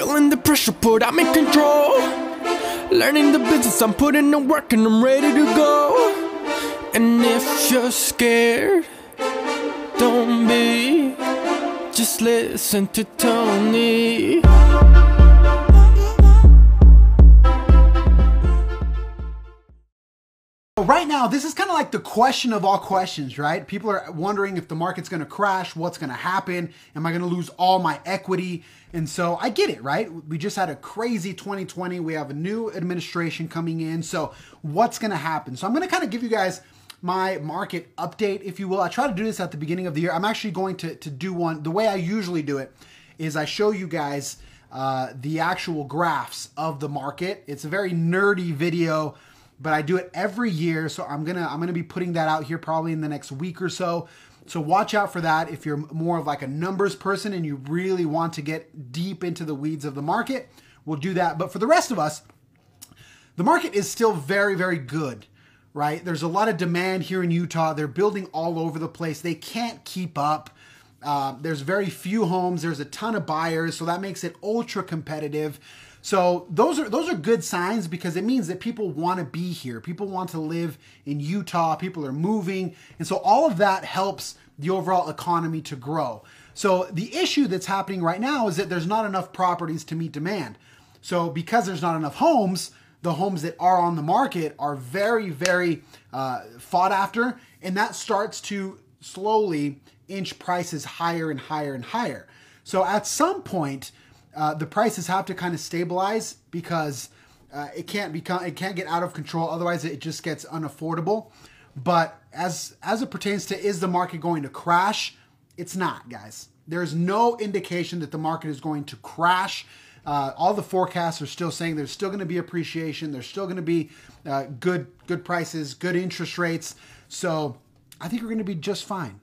Feeling the pressure put I'm in control. Learning the business, I'm putting in work and I'm ready to go. And if you're scared, don't be. Just listen to Tony. Right now, this is kind of like the question of all questions, right? People are wondering if the market's going to crash, what's going to happen, am I going to lose all my equity? And so I get it, right? We just had a crazy 2020. We have a new administration coming in. So what's going to happen? So I'm going to kind of give you guys my market update, if you will. I try to do this at the beginning of the year. I'm actually going to, to do one. The way I usually do it is I show you guys uh, the actual graphs of the market. It's a very nerdy video but I do it every year. So I'm gonna I'm gonna be putting that out here probably in the next week or so. So watch out for that if you're more of like a numbers person and you really want to get deep into the weeds of the market. We'll do that. But for the rest of us, the market is still very very good. Right? There's a lot of demand here in Utah. They're building all over the place. They can't keep up. Uh, there's very few homes. There's a ton of buyers, so that makes it ultra competitive. So those are those are good signs because it means that people want to be here. People want to live in Utah. People are moving, and so all of that helps the overall economy to grow. So the issue that's happening right now is that there's not enough properties to meet demand. So because there's not enough homes, the homes that are on the market are very, very uh, fought after, and that starts to slowly inch prices higher and higher and higher. So at some point, uh, the prices have to kind of stabilize because uh, it can't become it can't get out of control. Otherwise, it just gets unaffordable. But as as it pertains to is the market going to crash? It's not, guys. There's no indication that the market is going to crash. Uh, all the forecasts are still saying there's still going to be appreciation. There's still going to be uh, good good prices, good interest rates. So I think we're going to be just fine.